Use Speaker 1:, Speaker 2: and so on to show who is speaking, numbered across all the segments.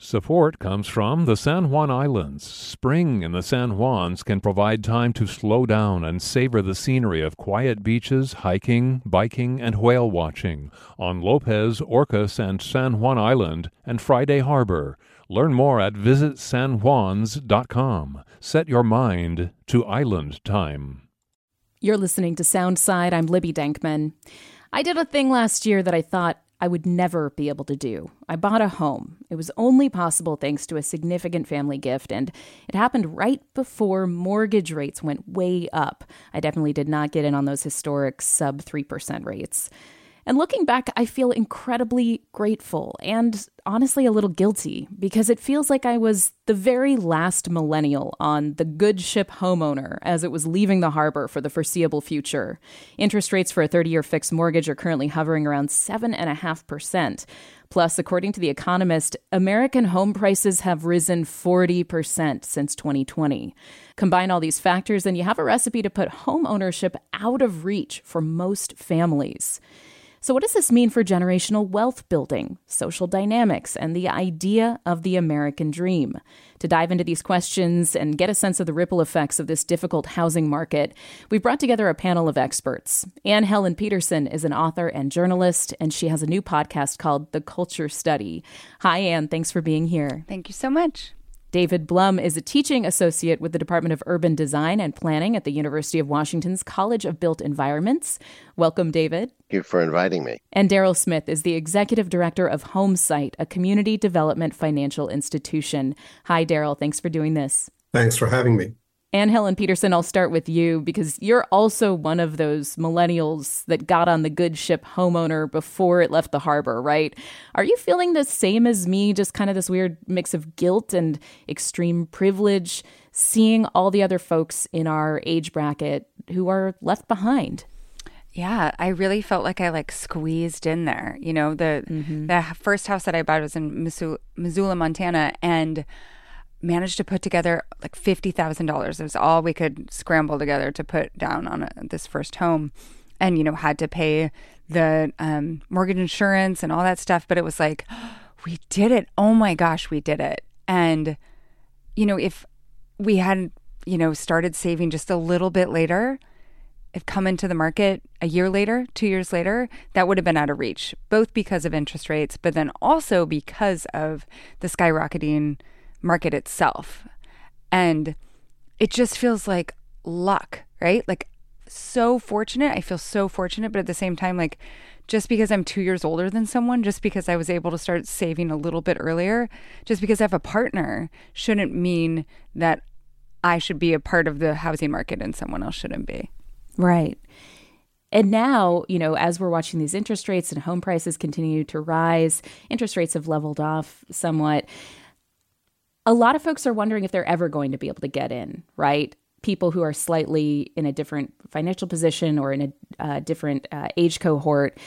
Speaker 1: Support comes from the San Juan Islands. Spring in the San Juans can provide time to slow down and savor the scenery of quiet beaches, hiking, biking, and whale watching on Lopez, Orcas, and San Juan Island and Friday Harbor. Learn more at visitsanjuans.com. Set your mind to island time.
Speaker 2: You're listening to Soundside. I'm Libby Denkman. I did a thing last year that I thought I would never be able to do. I bought a home. It was only possible thanks to a significant family gift, and it happened right before mortgage rates went way up. I definitely did not get in on those historic sub 3% rates. And looking back, I feel incredibly grateful and honestly a little guilty because it feels like I was the very last millennial on the good ship homeowner as it was leaving the harbor for the foreseeable future. Interest rates for a 30 year fixed mortgage are currently hovering around 7.5%. Plus, according to The Economist, American home prices have risen 40% since 2020. Combine all these factors, and you have a recipe to put home ownership out of reach for most families. So, what does this mean for generational wealth building, social dynamics, and the idea of the American dream? To dive into these questions and get a sense of the ripple effects of this difficult housing market, we've brought together a panel of experts. Anne Helen Petersen is an author and journalist, and she has a new podcast called The Culture Study. Hi, Anne. Thanks for being here.
Speaker 3: Thank you so much.
Speaker 2: David Blum is a teaching associate with the Department of Urban Design and Planning at the University of Washington's College of Built Environments. Welcome, David.
Speaker 4: Thank you for inviting me.
Speaker 2: And Daryl Smith is the executive director of HomeSight, a community development financial institution. Hi, Daryl. Thanks for doing this.
Speaker 5: Thanks for having me.
Speaker 2: Anne Helen Petersen, I'll start with you because you're also one of those millennials that got on the good ship homeowner before it left the harbor, right? Are you feeling the same as me, just kind of this weird mix of guilt and extreme privilege, seeing all the other folks in our age bracket who are left behind?
Speaker 3: Yeah, I really felt like I like squeezed in there. You know, the mm-hmm. the first house that I bought was in Missoula, Montana, and managed to put together like $50,000. It was all we could scramble together to put down on a, this first home. And, you know, had to pay the um, mortgage insurance and all that stuff. But it was like, we did it. Oh my gosh, we did it. And, you know, if we hadn't, you know, started saving just a little bit later, if come into the market a year later, two years later, that would have been out of reach, both because of interest rates, but then also because of the skyrocketing market itself. And it just feels like luck, right? Like so fortunate. I feel so fortunate, but at the same time, like just because I'm two years older than someone, just because I was able to start saving a little bit earlier, just because I have a partner shouldn't mean that I should be a part of the housing market and someone else shouldn't be.
Speaker 2: Right. And now, you know, as we're watching these interest rates and home prices continue to rise, interest rates have leveled off somewhat a lot of folks are wondering if they're ever going to be able to get in, right? People who are slightly in a different financial position or in a uh, different uh, age cohort.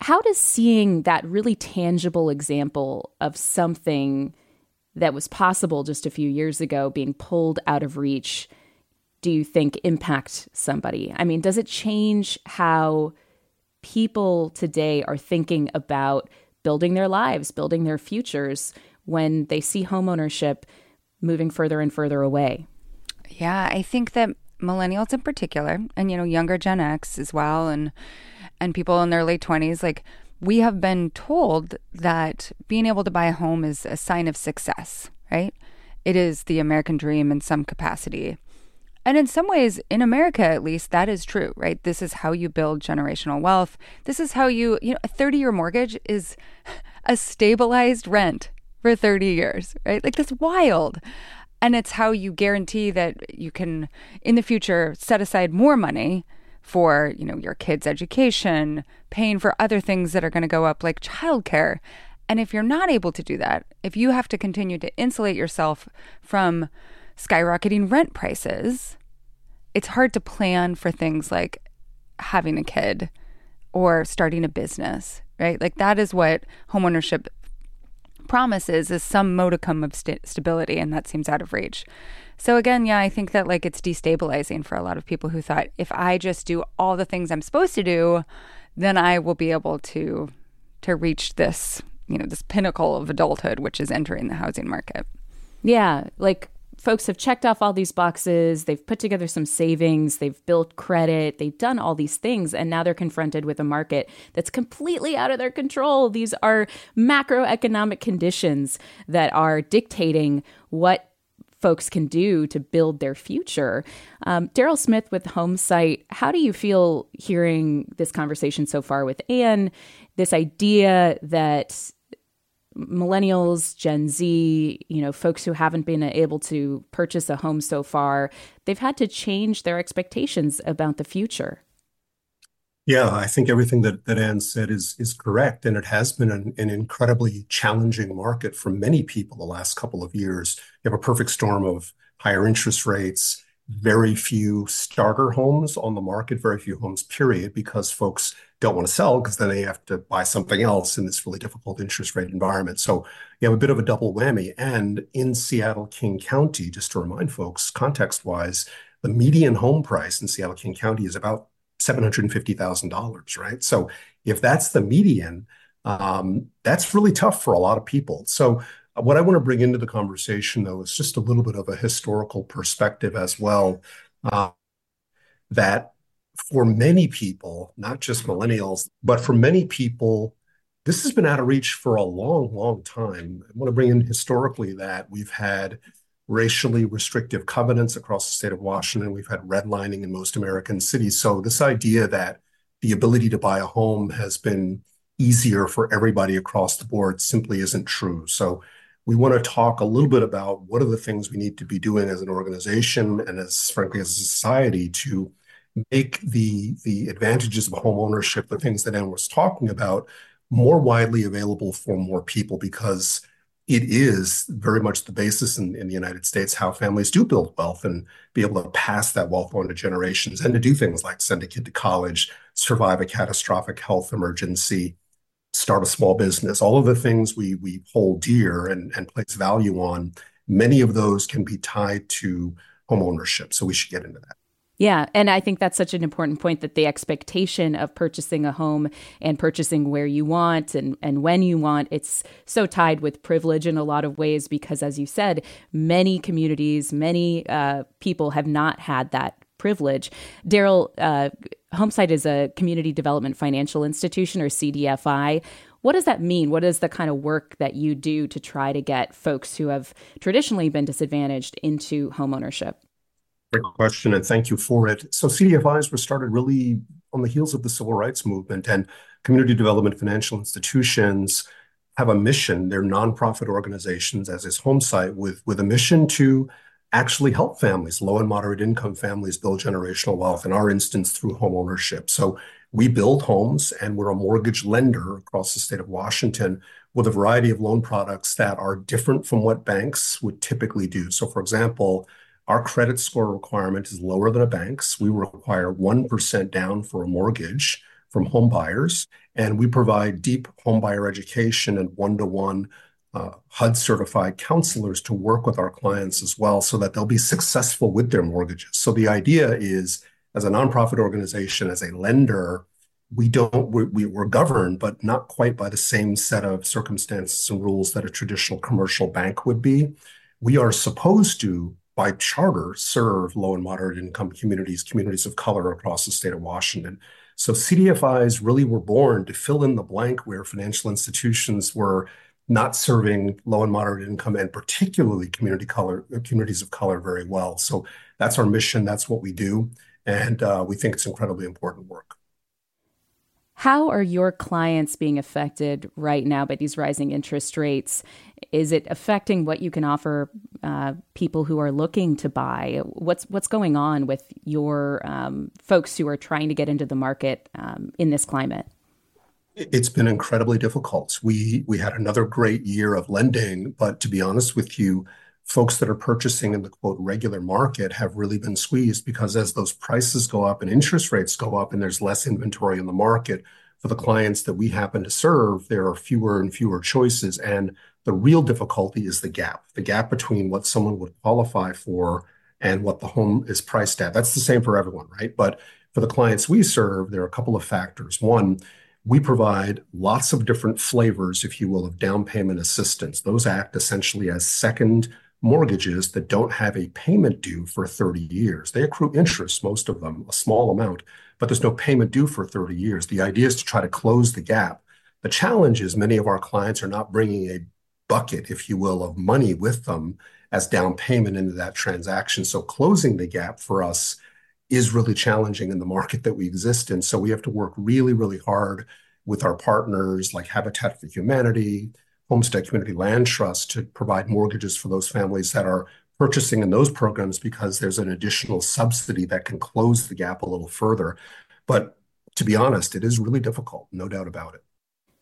Speaker 2: How does seeing that really tangible example of something that was possible just a few years ago being pulled out of reach do you think impact somebody? I mean, does it change how people today are thinking about building their lives, building their futures when they see homeownership moving further and further away?
Speaker 3: Yeah, I think that millennials in particular, and you know, younger Gen X as well, and and people in their late twenties, like we have been told that being able to buy a home is a sign of success, right? It is the American dream in some capacity. And in some ways, in America at least, that is true, right? This is how you build generational wealth. This is how you, you know, a 30 year mortgage is a stabilized rent for 30 years, right? Like that's wild. And it's how you guarantee that you can in the future set aside more money for, you know, your kids' education, paying for other things that are going to go up like childcare. And if you're not able to do that, if you have to continue to insulate yourself from skyrocketing rent prices, it's hard to plan for things like having a kid or starting a business, right? Like that is what homeownership promises is some modicum of st- stability, and that seems out of reach. So again, yeah, I think that like it's destabilizing for a lot of people who thought if I just do all the things I'm supposed to do, then I will be able to to reach this, you know, this pinnacle of adulthood, which is entering the housing market.
Speaker 2: Yeah, like folks have checked off all these boxes, they've put together some savings, they've built credit, they've done all these things, and now they're confronted with a market that's completely out of their control. These are macroeconomic conditions that are dictating what folks can do to build their future. Um, Daryl Smith with HomeSight, how do you feel hearing this conversation so far with Anne? This idea that millennials, Gen Z, you know, folks who haven't been able to purchase a home so far, they've had to change their expectations about the future.
Speaker 4: Yeah, I think everything that, that Anne said is is correct. And it has been an, an incredibly challenging market for many people the last couple of years. You have a perfect storm of higher interest rates, very few starter homes on the market, very few homes, period, because folks don't want to sell because then they have to buy something else in this really difficult interest rate environment. So you have a bit of a double whammy. And in Seattle King County, just to remind folks, context wise, the median home price in Seattle King County is about $750,000, right? So if that's the median, um, that's really tough for a lot of people. So what I want to bring into the conversation, though, is just a little bit of a historical perspective as well. Uh, that for many people, not just mm-hmm. millennials, but for many people, this has been out of reach for a long, long time. I want to bring in historically that we've had racially restrictive covenants across the state of Washington. We've had redlining in most American cities. So this idea that the ability to buy a home has been easier for everybody across the board simply isn't true. So we want to talk a little bit about what are the things we need to be doing as an organization and as frankly as a society to make the the advantages of home ownership, the things that Anne was talking about, more widely available for more people because it is very much the basis in, in the United States how families do build wealth and be able to pass that wealth on to generations and to do things like send a kid to college, survive a catastrophic health emergency, start a small business. All of the things we we hold dear and, and place value on, many of those can be tied to home ownership. So we should get into that.
Speaker 2: Yeah, and I think that's such an important point that the expectation of purchasing a home and purchasing where you want and, and when you want, it's so tied with privilege in a lot of ways because, as you said, many communities, many uh, people have not had that privilege. Daryl, uh, HomeSight is a community development financial institution or CDFI. What does that mean? What is the kind of work that you do to try to get folks who have traditionally been disadvantaged into homeownership?
Speaker 4: Great question, and thank you for it. So CDFIs were started really on the heels of the civil rights movement, and community development financial institutions have a mission. They're nonprofit organizations, as is HomeSight, with, with a mission to actually help families, low and moderate income families, build generational wealth, in our instance, through home ownership. So we build homes, and we're a mortgage lender across the state of Washington with a variety of loan products that are different from what banks would typically do. So, for example, our credit score requirement is lower than a bank's. We require 1% down for a mortgage from home buyers, and we provide deep home buyer education and one-to-one uh, HUD certified counselors to work with our clients as well so that they'll be successful with their mortgages. So the idea is, as a nonprofit organization, as a lender, we don't we, we're governed, but not quite by the same set of circumstances and rules that a traditional commercial bank would be. We are supposed to by charter serve low and moderate income communities, communities of color across the state of Washington. So CDFIs really were born to fill in the blank where financial institutions were not serving low and moderate income and particularly community color communities of color very well. So that's our mission. That's what we do, and uh, we think it's incredibly important work.
Speaker 2: How are your clients being affected right now by these rising interest rates? Is it affecting what you can offer uh, people who are looking to buy? What's what's going on with your um, folks who are trying to get into the market um, in this climate?
Speaker 4: It's been incredibly difficult. We we had another great year of lending, but to be honest with you, folks that are purchasing in the quote regular market have really been squeezed because as those prices go up and interest rates go up and there's less inventory in the market for the clients that we happen to serve, there are fewer and fewer choices. And the real difficulty is the gap, the gap between what someone would qualify for and what the home is priced at. That's the same for everyone, right? But for the clients we serve, there are a couple of factors. One, we provide lots of different flavors, if you will, of down payment assistance. Those act essentially as second mortgages that don't have a payment due for 30 years. They accrue interest, most of them, a small amount, but there's no payment due for 30 years. The idea is to try to close the gap. The challenge is many of our clients are not bringing a bucket, if you will, of money with them as down payment into that transaction. So closing the gap for us is really challenging in the market that we exist in. So we have to work really, really hard with our partners like Habitat for Humanity, Homestead Community Land Trust to provide mortgages for those families that are purchasing in those programs because there's an additional subsidy that can close the gap a little further. But to be honest, it is really difficult, no doubt about it.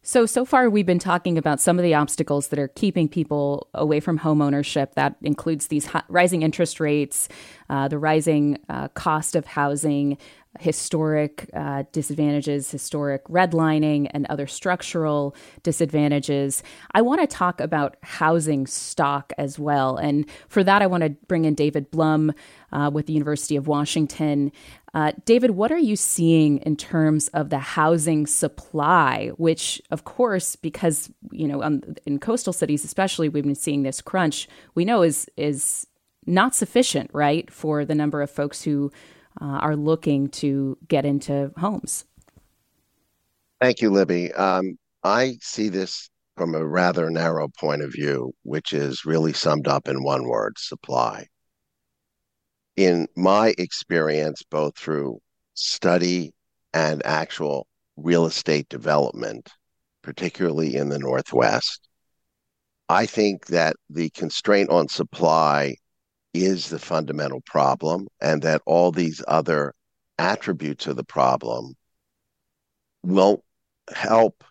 Speaker 2: So, so far we've been talking about some of the obstacles that are keeping people away from home ownership. That includes these rising interest rates, uh, the rising uh, cost of housing, historic uh, disadvantages, historic redlining, and other structural disadvantages. I want to talk about housing stock as well. And for that, I want to bring in David Blum uh, with the University of Washington. Uh, David, what are you seeing in terms of the housing supply? Which, of course, because you know, um, in coastal cities especially, we've been seeing this crunch. We know is is not sufficient, right, for the number of folks who uh, are looking to get into homes.
Speaker 5: Thank you, Libby. Um, I see this from a rather narrow point of view, which is really summed up in one word supply. In my experience, both through study and actual real estate development, particularly in the Northwest, I think that the constraint on supply is the fundamental problem, and that all these other attributes of the problem won't help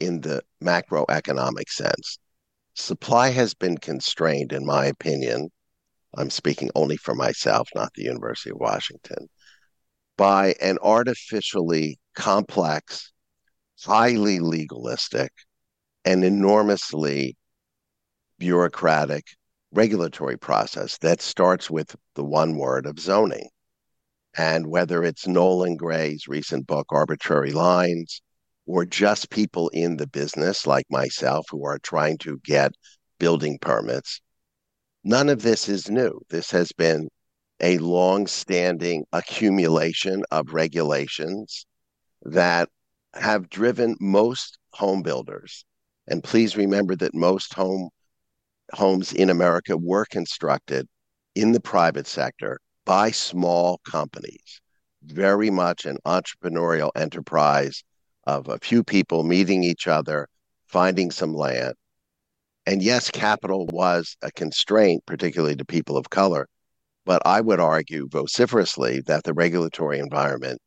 Speaker 5: in the macroeconomic sense. Supply has been constrained, in my opinion. I'm speaking only for myself, not the University of Washington, by an artificially complex, highly legalistic, and enormously bureaucratic regulatory process that starts with the one word of zoning. And whether it's Nolan Gray's recent book, Arbitrary Lines, or just people in the business like myself who are trying to get building permits, none of this is new. This has been a long standing accumulation of regulations that have driven most home builders. And please remember that most home homes in America were constructed in the private sector by small companies, very much an entrepreneurial enterprise of a few people meeting each other, finding some land. And yes, capital was a constraint, particularly to people of color. But I would argue vociferously that the regulatory environment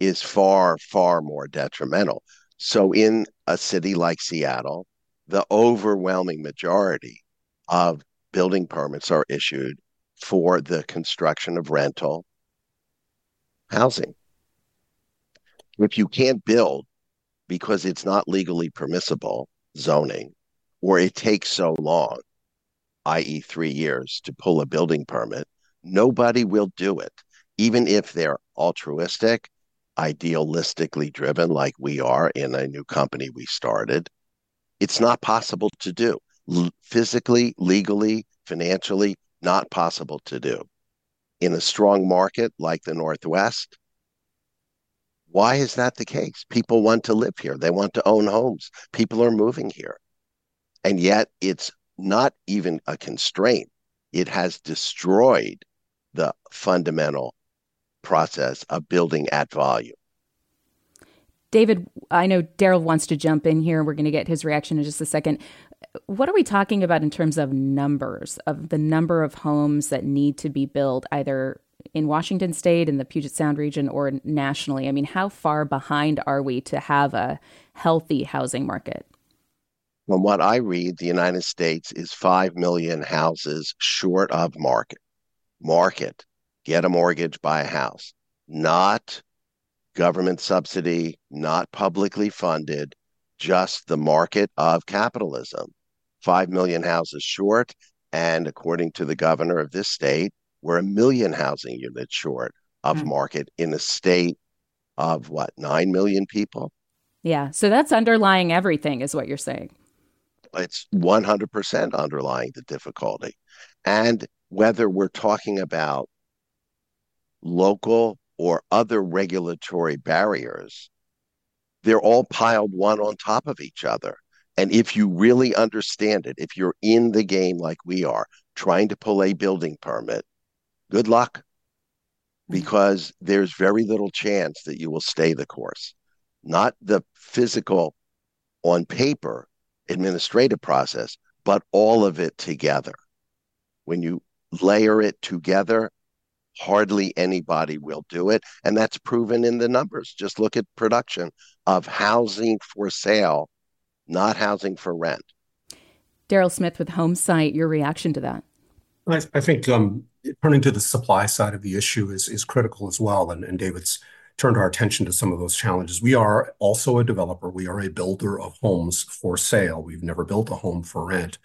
Speaker 5: is far, far more detrimental. So, in a city like Seattle, the overwhelming majority of building permits are issued for the construction of rental housing. If you can't build because it's not legally permissible zoning, or it takes so long, i.e., three years, to pull a building permit, nobody will do it, even if they're altruistic, idealistically driven, like we are in a new company we started. It's not possible to do physically, legally, financially not possible to do. In a strong market like the Northwest, why is that the case? People want to live here, they want to own homes, people are moving here. And yet it's not even a constraint, it has destroyed the fundamental process of building at volume.
Speaker 2: David, I know Daryl wants to jump in here. We're going to get his reaction in just a second what are we talking about in terms of numbers of the number of homes that need to be built either in Washington state in the Puget Sound region or nationally? I mean, how far behind are we to have a healthy housing market?
Speaker 5: From what I read, the United States is 5 million houses short of market. Market, get a mortgage, buy a house, not government subsidy, not publicly funded, just the market of capitalism. 5 million houses short. And according to the governor of this state, we're a million housing units short of mm. market in a state of what, 9 million people?
Speaker 2: Yeah. So that's underlying everything, is what you're saying.
Speaker 5: It's 100% underlying the difficulty. And whether we're talking about local or other regulatory barriers, they're all piled one on top of each other. And if you really understand it, if you're in the game like we are, trying to pull a building permit, good luck hmm. because there's very little chance that you will stay the course. Not the physical on paper administrative process, but all of it together. When you layer it together, hardly anybody will do it. And that's proven in the numbers. Just look at production of housing for sale, not housing for rent.
Speaker 2: Daryl Smith with HomeSight, your reaction to that?
Speaker 4: I, I think um, turning to the supply side of the issue is, is critical as well. And, and David's turned our attention to some of those challenges. We are also a developer. We are a builder of homes for sale. We've never built a home for rent.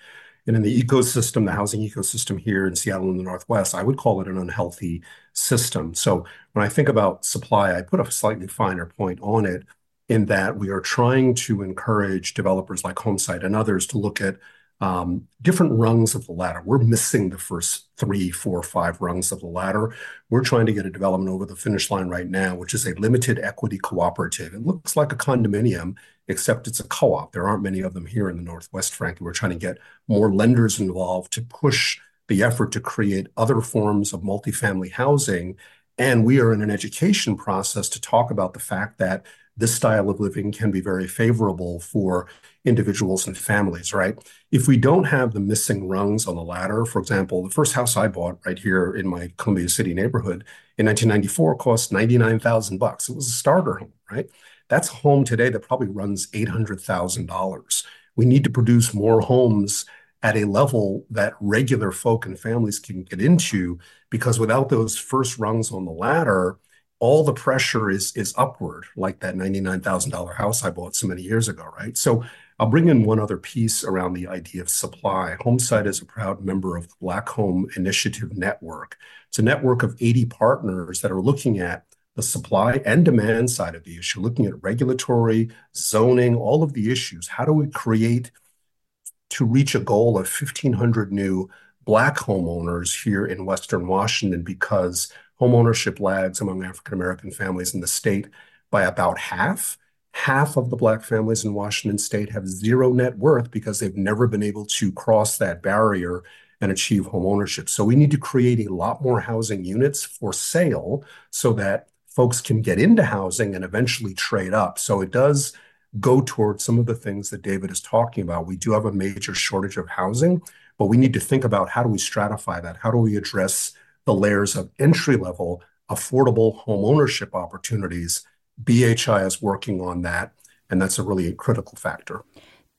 Speaker 4: And in the ecosystem, the housing ecosystem here in Seattle and the Northwest, I would call it an unhealthy system. So when I think about supply, I put a slightly finer point on it in that we are trying to encourage developers like HomeSight and others to look at Um, different rungs of the ladder. We're missing the first three, four, five rungs of the ladder. We're trying to get a development over the finish line right now, which is a limited equity cooperative. It looks like a condominium, except it's a co-op. There aren't many of them here in the Northwest, frankly. We're trying to get more lenders involved to push the effort to create other forms of multifamily housing. And we are in an education process to talk about the fact that this style of living can be very favorable for individuals and families, right? If we don't have the missing rungs on the ladder, for example, the first house I bought right here in my Columbia City neighborhood in 1994 cost 99,000 bucks. It was a starter home, right? That's a home today that probably runs $800,000. We need to produce more homes at a level that regular folk and families can get into because without those first rungs on the ladder, all the pressure is is upward, like that $99,000 house I bought so many years ago, right? So I'll bring in one other piece around the idea of supply. HomeSight is a proud member of the Black Home Initiative Network. It's a network of 80 partners that are looking at the supply and demand side of the issue, looking at regulatory, zoning, all of the issues. How do we create to reach a goal of 1,500 new Black homeowners here in Western Washington because homeownership lags among African American families in the state by about half? Half of the Black families in Washington state have zero net worth because they've never been able to cross that barrier and achieve home ownership. So we need to create a lot more housing units for sale so that folks can get into housing and eventually trade up. So it does go towards some of the things that David is talking about. We do have a major shortage of housing, but we need to think about how do we stratify that? How do we address the layers of entry level affordable home ownership opportunities BHI is working on that, and that's a really critical factor.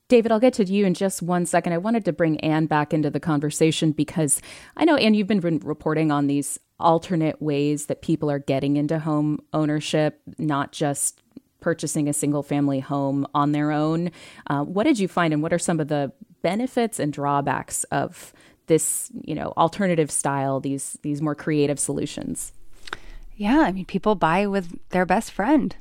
Speaker 2: David, I'll get to you in just one second. I wanted to bring Anne back into the conversation because I know, Anne, you've been reporting on these alternate ways that people are getting into home ownership, not just purchasing a single family home on their own. Uh, what did you find, and what are some of the benefits and drawbacks of this, you know, alternative style, these these more creative solutions?
Speaker 3: Yeah, I mean, people buy with their best friend.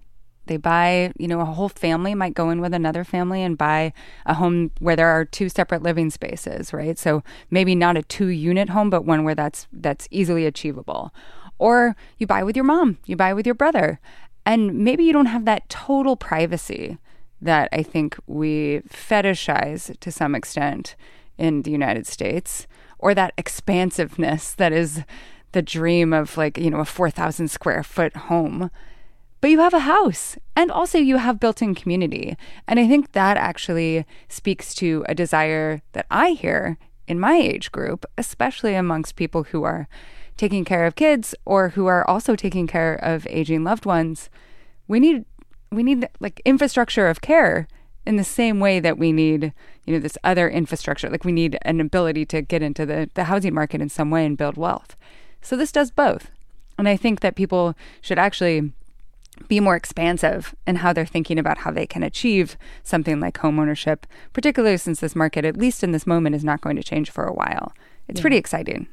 Speaker 3: They buy, you know, a whole family might go in with another family and buy a home where there are two separate living spaces, right? So maybe not a two unit home, but one where that's that's easily achievable. Or you buy with your mom, you buy with your brother. And maybe you don't have that total privacy that I think we fetishize to some extent in the United States, or that expansiveness that is the dream of like, you know, a 4,000 square foot home. But you have a house and also you have built in community. And I think that actually speaks to a desire that I hear in my age group, especially amongst people who are taking care of kids or who are also taking care of aging loved ones. We need we need like infrastructure of care in the same way that we need, you know, this other infrastructure. Like we need an ability to get into the, the housing market in some way and build wealth. So this does both. And I think that people should actually be more expansive in how they're thinking about how they can achieve something like homeownership, particularly since this market, at least in this moment, is not going to change for a while. It's yeah. pretty exciting.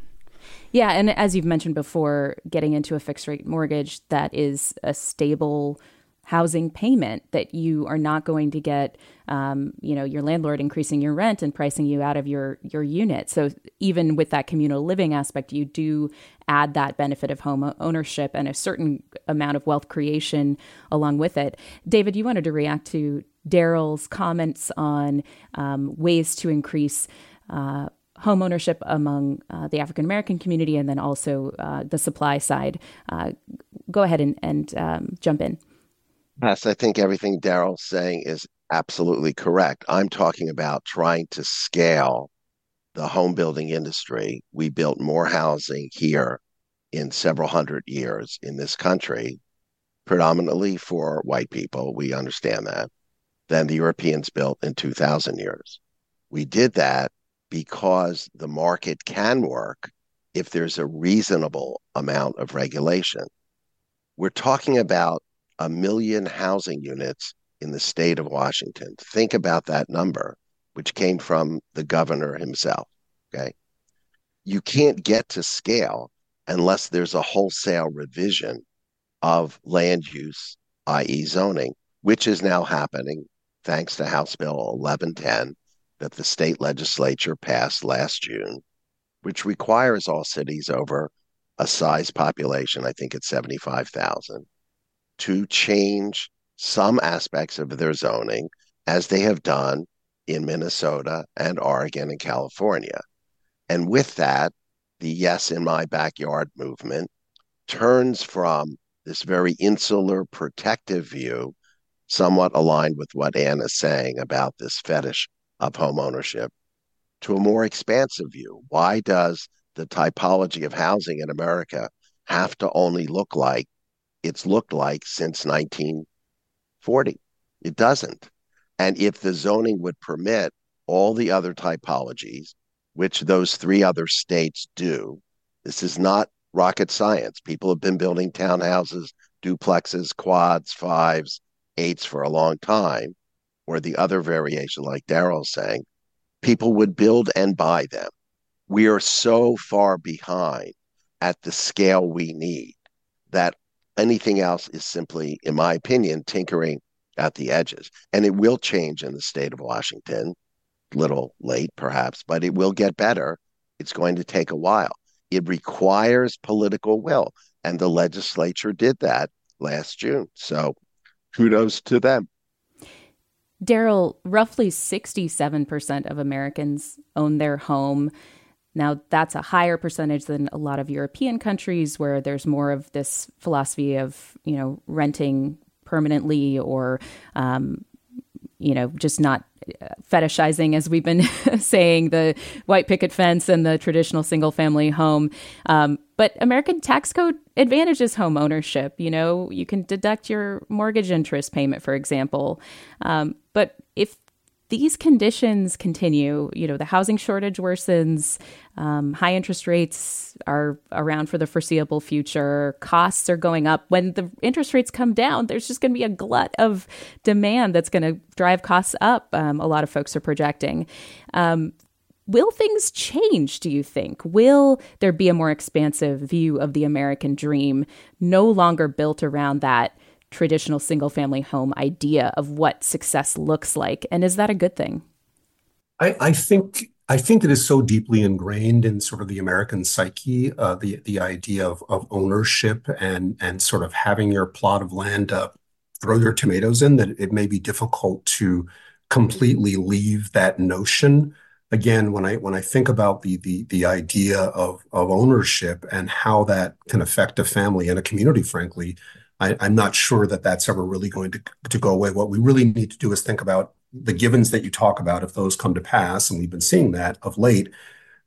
Speaker 2: Yeah, and as you've mentioned before, getting into a fixed rate mortgage that is a stable housing payment that you are not going to get um, you know your landlord increasing your rent and pricing you out of your your unit so even with that communal living aspect you do add that benefit of home ownership and a certain amount of wealth creation along with it david you wanted to react to daryl's comments on um, ways to increase uh, home ownership among uh, the African American community and then also uh, the supply side. Uh, go ahead and, and um, jump in.
Speaker 5: Yes, I think everything Daryl's saying is absolutely correct. I'm talking about trying to scale the home building industry. We built more housing here in several hundred years in this country, predominantly for white people. We understand that, than the Europeans built in 2,000 years. We did that because the market can work if there's a reasonable amount of regulation. We're talking about a million housing units in the state of Washington. Think about that number, which came from the governor himself. Okay. You can't get to scale unless there's a wholesale revision of land use, i.e., zoning, which is now happening thanks to House Bill 1110 that the state legislature passed last June, which requires all cities over a size population, I think it's 75,000, to change some aspects of their zoning as they have done in Minnesota and Oregon and California. And with that, the Yes in My Backyard movement turns from this very insular protective view, somewhat aligned with what Anne is saying about this fetish of home ownership, to a more expansive view. Why does the typology of housing in America have to only look like it's looked like since 1940. It doesn't. And if the zoning would permit all the other typologies, which those three other states do, this is not rocket science. People have been building townhouses, duplexes, quads, fives, eights for a long time, or the other variation, like Daryl's saying, people would build and buy them. We are so far behind at the scale we need that Anything else is simply, in my opinion, tinkering at the edges. And it will change in the state of Washington, little late perhaps, but it will get better. It's going to take a while. It requires political will. And the legislature did that last June. So kudos to them.
Speaker 2: Daryl, roughly 67% of Americans own their home. Now, that's a higher percentage than a lot of European countries where there's more of this philosophy of, you know, renting permanently or, um, you know, just not uh, fetishizing, as we've been saying, the white picket fence and the traditional single family home. Um, but American tax code advantages home ownership. You know, you can deduct your mortgage interest payment, for example. Um, but if these conditions continue, you know, the housing shortage worsens, um, high interest rates are around for the foreseeable future, costs are going up. When the interest rates come down, there's just going to be a glut of demand that's going to drive costs up. Um, a lot of folks are projecting. Um, will things change, do you think? Will there be a more expansive view of the American dream, no longer built around that? Traditional single family home idea of what success looks like. And is that a good thing?
Speaker 4: I, I think I think it is so deeply ingrained in sort of the American psyche, uh, the the idea of, of ownership and and sort of having your plot of land uh, throw your tomatoes in that it may be difficult to completely leave that notion. Again, when I when I think about the the the idea of of ownership and how that can affect a family and a community, frankly, I'm not sure that that's ever really going to, go away. What we really need to do is think about the givens that you talk about, if those come to pass, and we've been seeing that of late,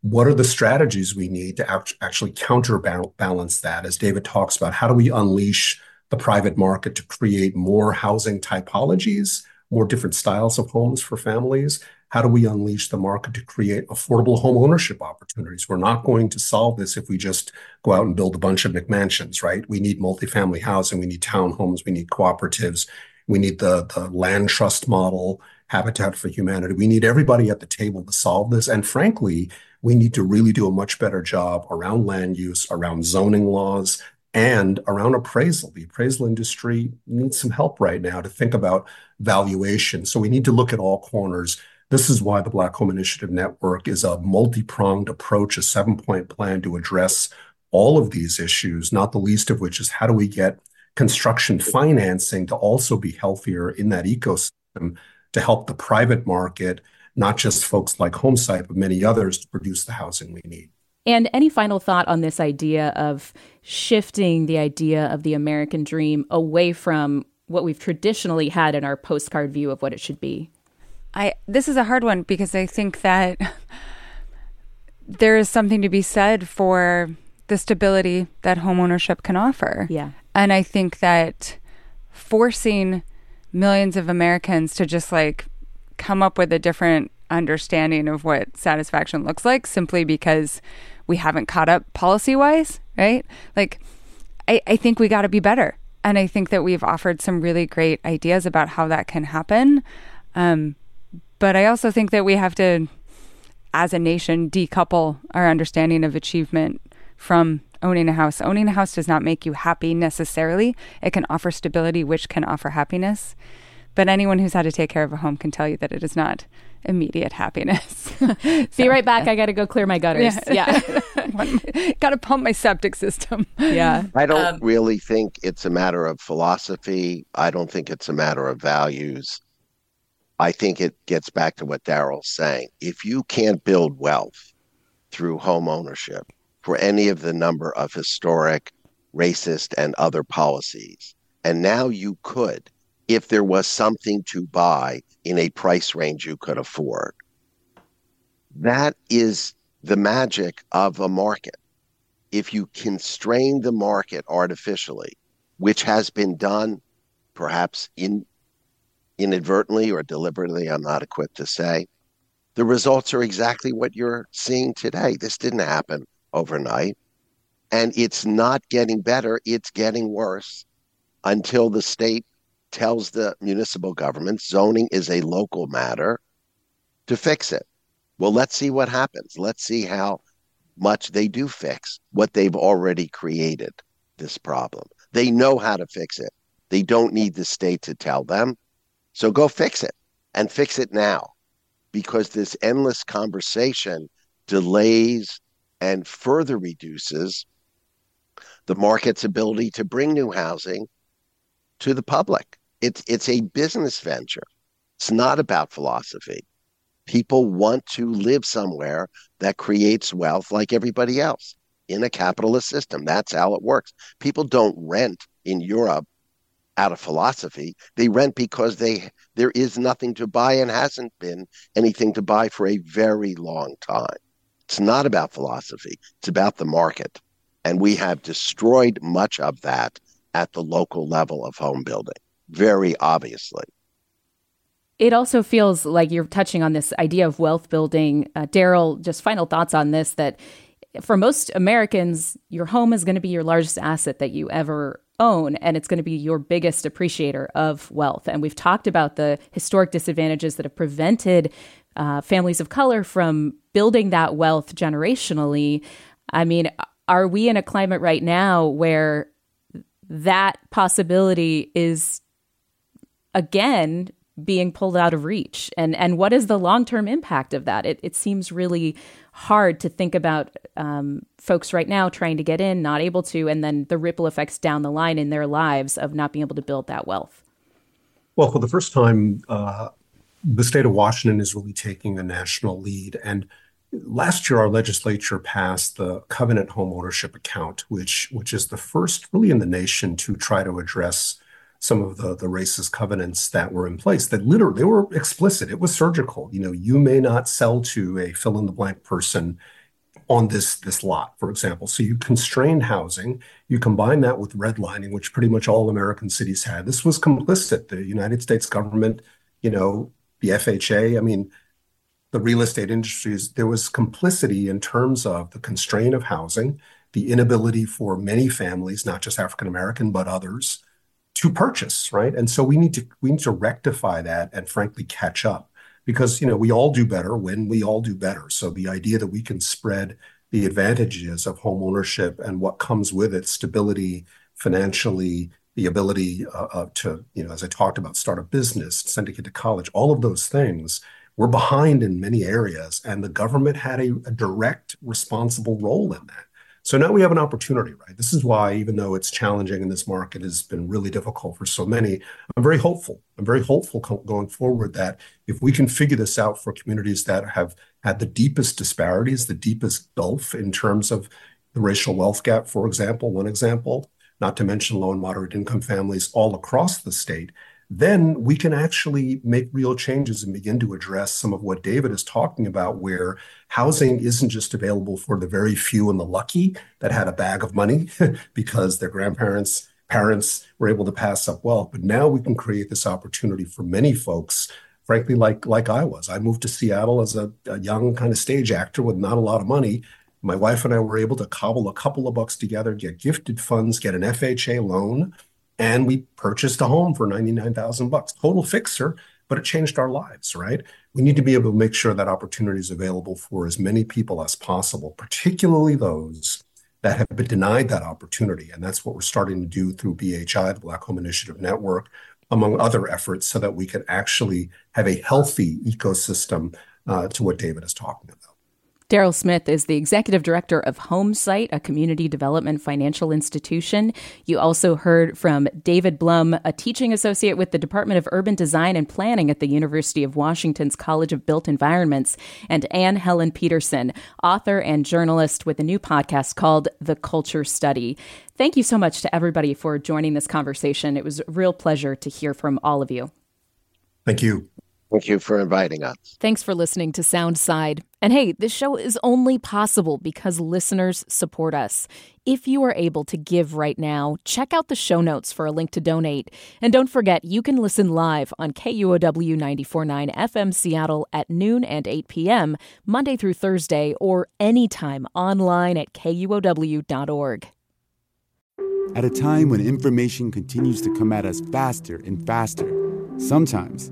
Speaker 4: what are the strategies we need to act, actually counterbalance that? As David talks about, how do we unleash the private market to create more housing typologies, more different styles of homes for families? How do we unleash the market to create affordable home ownership opportunities? We're not going to solve this if we just go out and build a bunch of McMansions, right? We need multifamily housing, we need townhomes, we need cooperatives, we need the, the land trust model, Habitat for Humanity. We need everybody at the table to solve this. And frankly, we need to really do a much better job around land use, around zoning laws, and around appraisal. The appraisal industry needs some help right now to think about valuation. So we need to look at all corners. This is why the Black Home Initiative Network is a multi-pronged approach, a seven-point plan to address all of these issues, not the least of which is how do we get construction financing to also be healthier in that ecosystem to help the private market, not just folks like HomeSight, but many others to produce the housing we need.
Speaker 2: And any final thought on this idea of shifting the idea of the American dream away from what we've traditionally had in our postcard view of what it should be?
Speaker 3: I this is a hard one because I think that there is something to be said for the stability that homeownership can offer.
Speaker 2: Yeah.
Speaker 3: And I think that forcing millions of Americans to just like come up with a different understanding of what satisfaction looks like simply because we haven't caught up policy wise, right? Like, I, I think we got to be better. And I think that we've offered some really great ideas about how that can happen. Um, but I also think that we have to, as a nation, decouple our understanding of achievement from owning a house. Owning a house does not make you happy necessarily. It can offer stability, which can offer happiness. But anyone who's had to take care of a home can tell you that it is not immediate happiness.
Speaker 2: so, Be right back. I got to go clear my gutters. Yeah.
Speaker 3: yeah. got to pump my septic system.
Speaker 2: Yeah.
Speaker 5: I don't um, really think it's a matter of philosophy. I don't think it's a matter of values. I think it gets back to what Daryl's saying. If you can't build wealth through home ownership for any of the number of historic, racist, and other policies, and now you could if there was something to buy in a price range you could afford. That is the magic of a market. If you constrain the market artificially, which has been done perhaps in, inadvertently or deliberately, I'm not equipped to say, the results are exactly what you're seeing today. This didn't happen overnight. And it's not getting better, it's getting worse until the state tells the municipal government zoning is a local matter to fix it. Well, let's see what happens. Let's see how much they do fix what they've already created this problem. They know how to fix it. They don't need the state to tell them. So go fix it and fix it now because this endless conversation delays and further reduces the market's ability to bring new housing to the public. It's it's a business venture. It's not about philosophy. People want to live somewhere that creates wealth like everybody else in a capitalist system. That's how it works. People don't rent in Europe out of philosophy. They rent because they there is nothing to buy and hasn't been anything to buy for a very long time. It's not about philosophy. It's about the market. And we have destroyed much of that at the local level of home building very obviously.
Speaker 2: It also feels like you're touching on this idea of wealth building. Uh, Daryl, just final thoughts on this that for most Americans, your home is going to be your largest asset that you ever own, and it's going to be your biggest appreciator of wealth. And we've talked about the historic disadvantages that have prevented uh, families of color from building that wealth generationally. I mean, are we in a climate right now where that possibility is again being pulled out of reach. And and what is the long-term impact of that? It, it seems really hard to think about um, folks right now trying to get in not able to and then the ripple effects down the line in their lives of not being able to build that wealth.
Speaker 4: Well for the first time uh, the state of washington is really taking a national lead. And last year our legislature passed the covenant home ownership account which which is the first really in the nation to try to address some of the, the racist covenants that were in place that literally they were explicit. It was surgical. You know, you may not sell to a fill in the blank person on this this lot, for example. So you constrained housing. You combine that with redlining, which pretty much all American cities had. This was complicit. The United States government, you know, the FHA. I mean, the real estate industries. There was complicity in terms of the constraint of housing, the inability for many families, not just African American but others, to purchase, right? And so we need to we need to rectify that and frankly catch up because you know we all do better when we all do better. So the idea that we can spread the advantages of home ownership and what comes with it, stability financially, the ability uh, uh, to, you know, as I talked about, start a business, send a kid to college, all of those things. We're behind in many areas, and the government had a, a direct, responsible role in that. So now we have an opportunity, right? This is why, even though it's challenging and this market has been really difficult for so many, I'm very hopeful. I'm very hopeful going forward that if we can figure this out for communities that have had the deepest disparities, the deepest gulf in terms of the racial wealth gap, for example, one example, not to mention low and moderate income families all across the state, then we can actually make real changes and begin to address some of what David is talking about, where housing isn't just available for the very few and the lucky that had a bag of money because their grandparents, parents were able to pass up wealth. But now we can create this opportunity for many folks, frankly, like like I was. I moved to Seattle as a, a young kind of stage actor with not a lot of money. My wife and I were able to cobble a couple of bucks together, get gifted funds, get an FHA loan and we purchased a home for 99,000 bucks. Total fixer, but it changed our lives, right? We need to be able to make sure that opportunity is available for as many people as possible, particularly those that have been denied that opportunity. And that's what we're starting to do through BHI, the Black Home Initiative Network, among other efforts, so that we can actually have a healthy ecosystem uh, to what David is talking about.
Speaker 2: Daryl Smith is the executive director of HomeSight, a community development financial institution. You also heard from David Blum, a teaching associate with the Department of Urban Design and Planning at the University of Washington's College of Built Environments, and Anne Helen Petersen, author and journalist with a new podcast called The Culture Study. Thank you so much to everybody for joining this conversation. It was a real pleasure to hear from all of you.
Speaker 4: Thank you.
Speaker 5: Thank you for inviting us.
Speaker 2: Thanks for listening to Soundside. And hey, this show is only possible because listeners support us. If you are able to give right now, check out the show notes for a link to donate. And don't forget, you can listen live on KUOW 949 FM Seattle at noon and 8 p.m., Monday through Thursday, or anytime online at KUOW.org.
Speaker 6: At a time when information continues to come at us faster and faster, sometimes